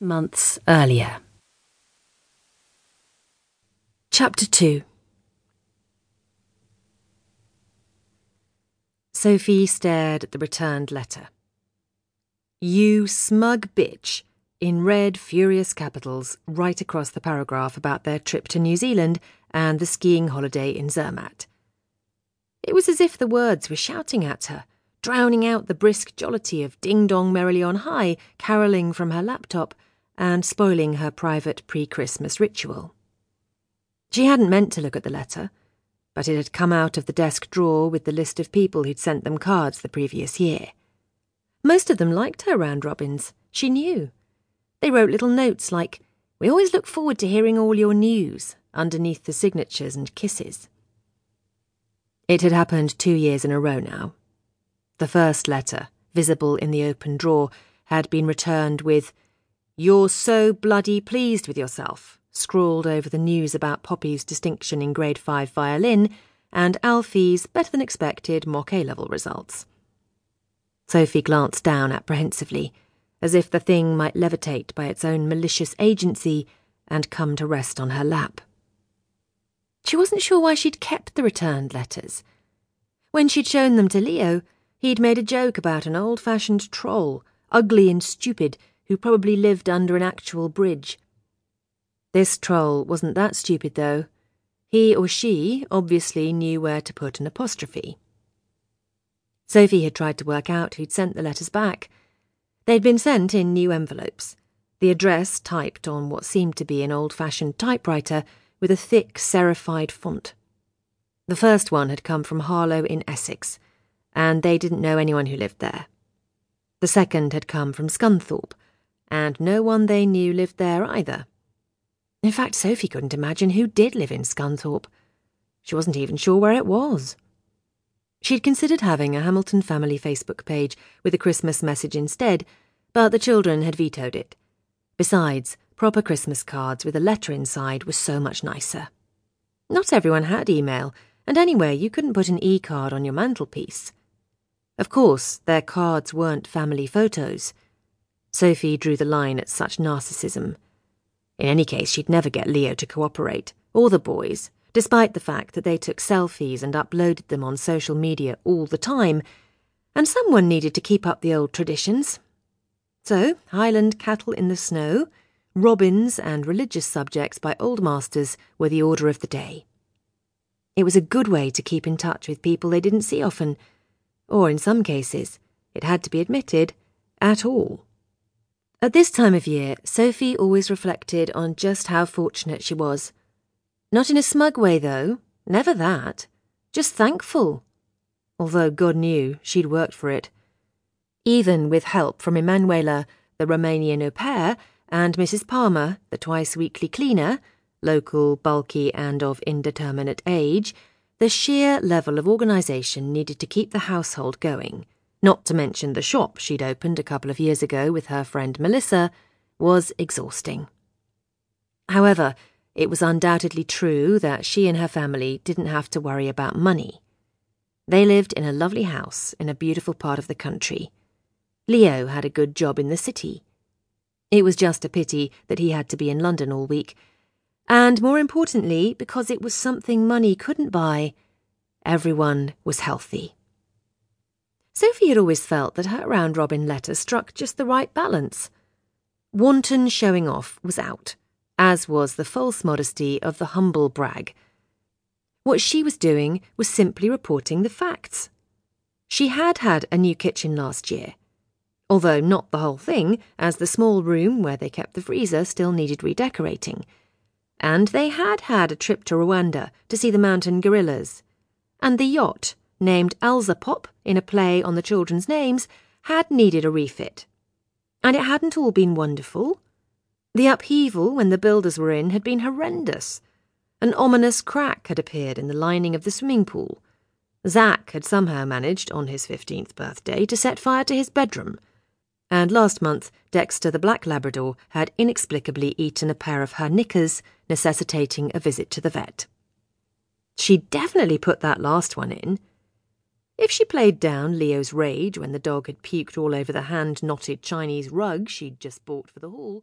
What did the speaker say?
months earlier. Chapter 2 Sophie stared at the returned letter. You smug bitch, in red, furious capitals right across the paragraph about their trip to New Zealand and the skiing holiday in Zermatt. It was as if the words were shouting at her drowning out the brisk jollity of Ding Dong Merrily on High caroling from her laptop and spoiling her private pre Christmas ritual. She hadn't meant to look at the letter, but it had come out of the desk drawer with the list of people who'd sent them cards the previous year. Most of them liked her round robins, she knew. They wrote little notes like, We always look forward to hearing all your news, underneath the signatures and kisses. It had happened two years in a row now. The first letter, visible in the open drawer, had been returned with, you're so bloody pleased with yourself, scrawled over the news about Poppy's distinction in grade 5 violin and Alfie's better than expected mock A level results. Sophie glanced down apprehensively, as if the thing might levitate by its own malicious agency and come to rest on her lap. She wasn't sure why she'd kept the returned letters. When she'd shown them to Leo, he'd made a joke about an old fashioned troll, ugly and stupid, who probably lived under an actual bridge. This troll wasn't that stupid, though. He or she obviously knew where to put an apostrophe. Sophie had tried to work out who'd sent the letters back. They'd been sent in new envelopes, the address typed on what seemed to be an old fashioned typewriter with a thick serified font. The first one had come from Harlow in Essex, and they didn't know anyone who lived there. The second had come from Scunthorpe, and no one they knew lived there either. In fact, Sophie couldn't imagine who did live in Scunthorpe. She wasn't even sure where it was. She'd considered having a Hamilton family Facebook page with a Christmas message instead, but the children had vetoed it. Besides, proper Christmas cards with a letter inside were so much nicer. Not everyone had email, and anyway, you couldn't put an e card on your mantelpiece. Of course, their cards weren't family photos. Sophie drew the line at such narcissism. In any case, she'd never get Leo to cooperate, or the boys, despite the fact that they took selfies and uploaded them on social media all the time, and someone needed to keep up the old traditions. So, Highland cattle in the snow, robins, and religious subjects by old masters were the order of the day. It was a good way to keep in touch with people they didn't see often, or in some cases, it had to be admitted, at all. At this time of year, Sophie always reflected on just how fortunate she was. Not in a smug way, though, never that. Just thankful. Although God knew she'd worked for it. Even with help from Emanuela, the Romanian au pair, and Mrs. Palmer, the twice weekly cleaner, local, bulky, and of indeterminate age, the sheer level of organisation needed to keep the household going not to mention the shop she'd opened a couple of years ago with her friend Melissa, was exhausting. However, it was undoubtedly true that she and her family didn't have to worry about money. They lived in a lovely house in a beautiful part of the country. Leo had a good job in the city. It was just a pity that he had to be in London all week, and more importantly, because it was something money couldn't buy, everyone was healthy. Sophie had always felt that her round robin letter struck just the right balance. Wanton showing off was out, as was the false modesty of the humble brag. What she was doing was simply reporting the facts. She had had a new kitchen last year, although not the whole thing, as the small room where they kept the freezer still needed redecorating. And they had had a trip to Rwanda to see the mountain gorillas. And the yacht named Elza Pop in a play on the children's names, had needed a refit. And it hadn't all been wonderful. The upheaval when the builders were in had been horrendous. An ominous crack had appeared in the lining of the swimming pool. Zack had somehow managed, on his 15th birthday, to set fire to his bedroom. And last month, Dexter the Black Labrador had inexplicably eaten a pair of her knickers, necessitating a visit to the vet. She'd definitely put that last one in. If she played down Leo's rage when the dog had puked all over the hand knotted Chinese rug she'd just bought for the hall,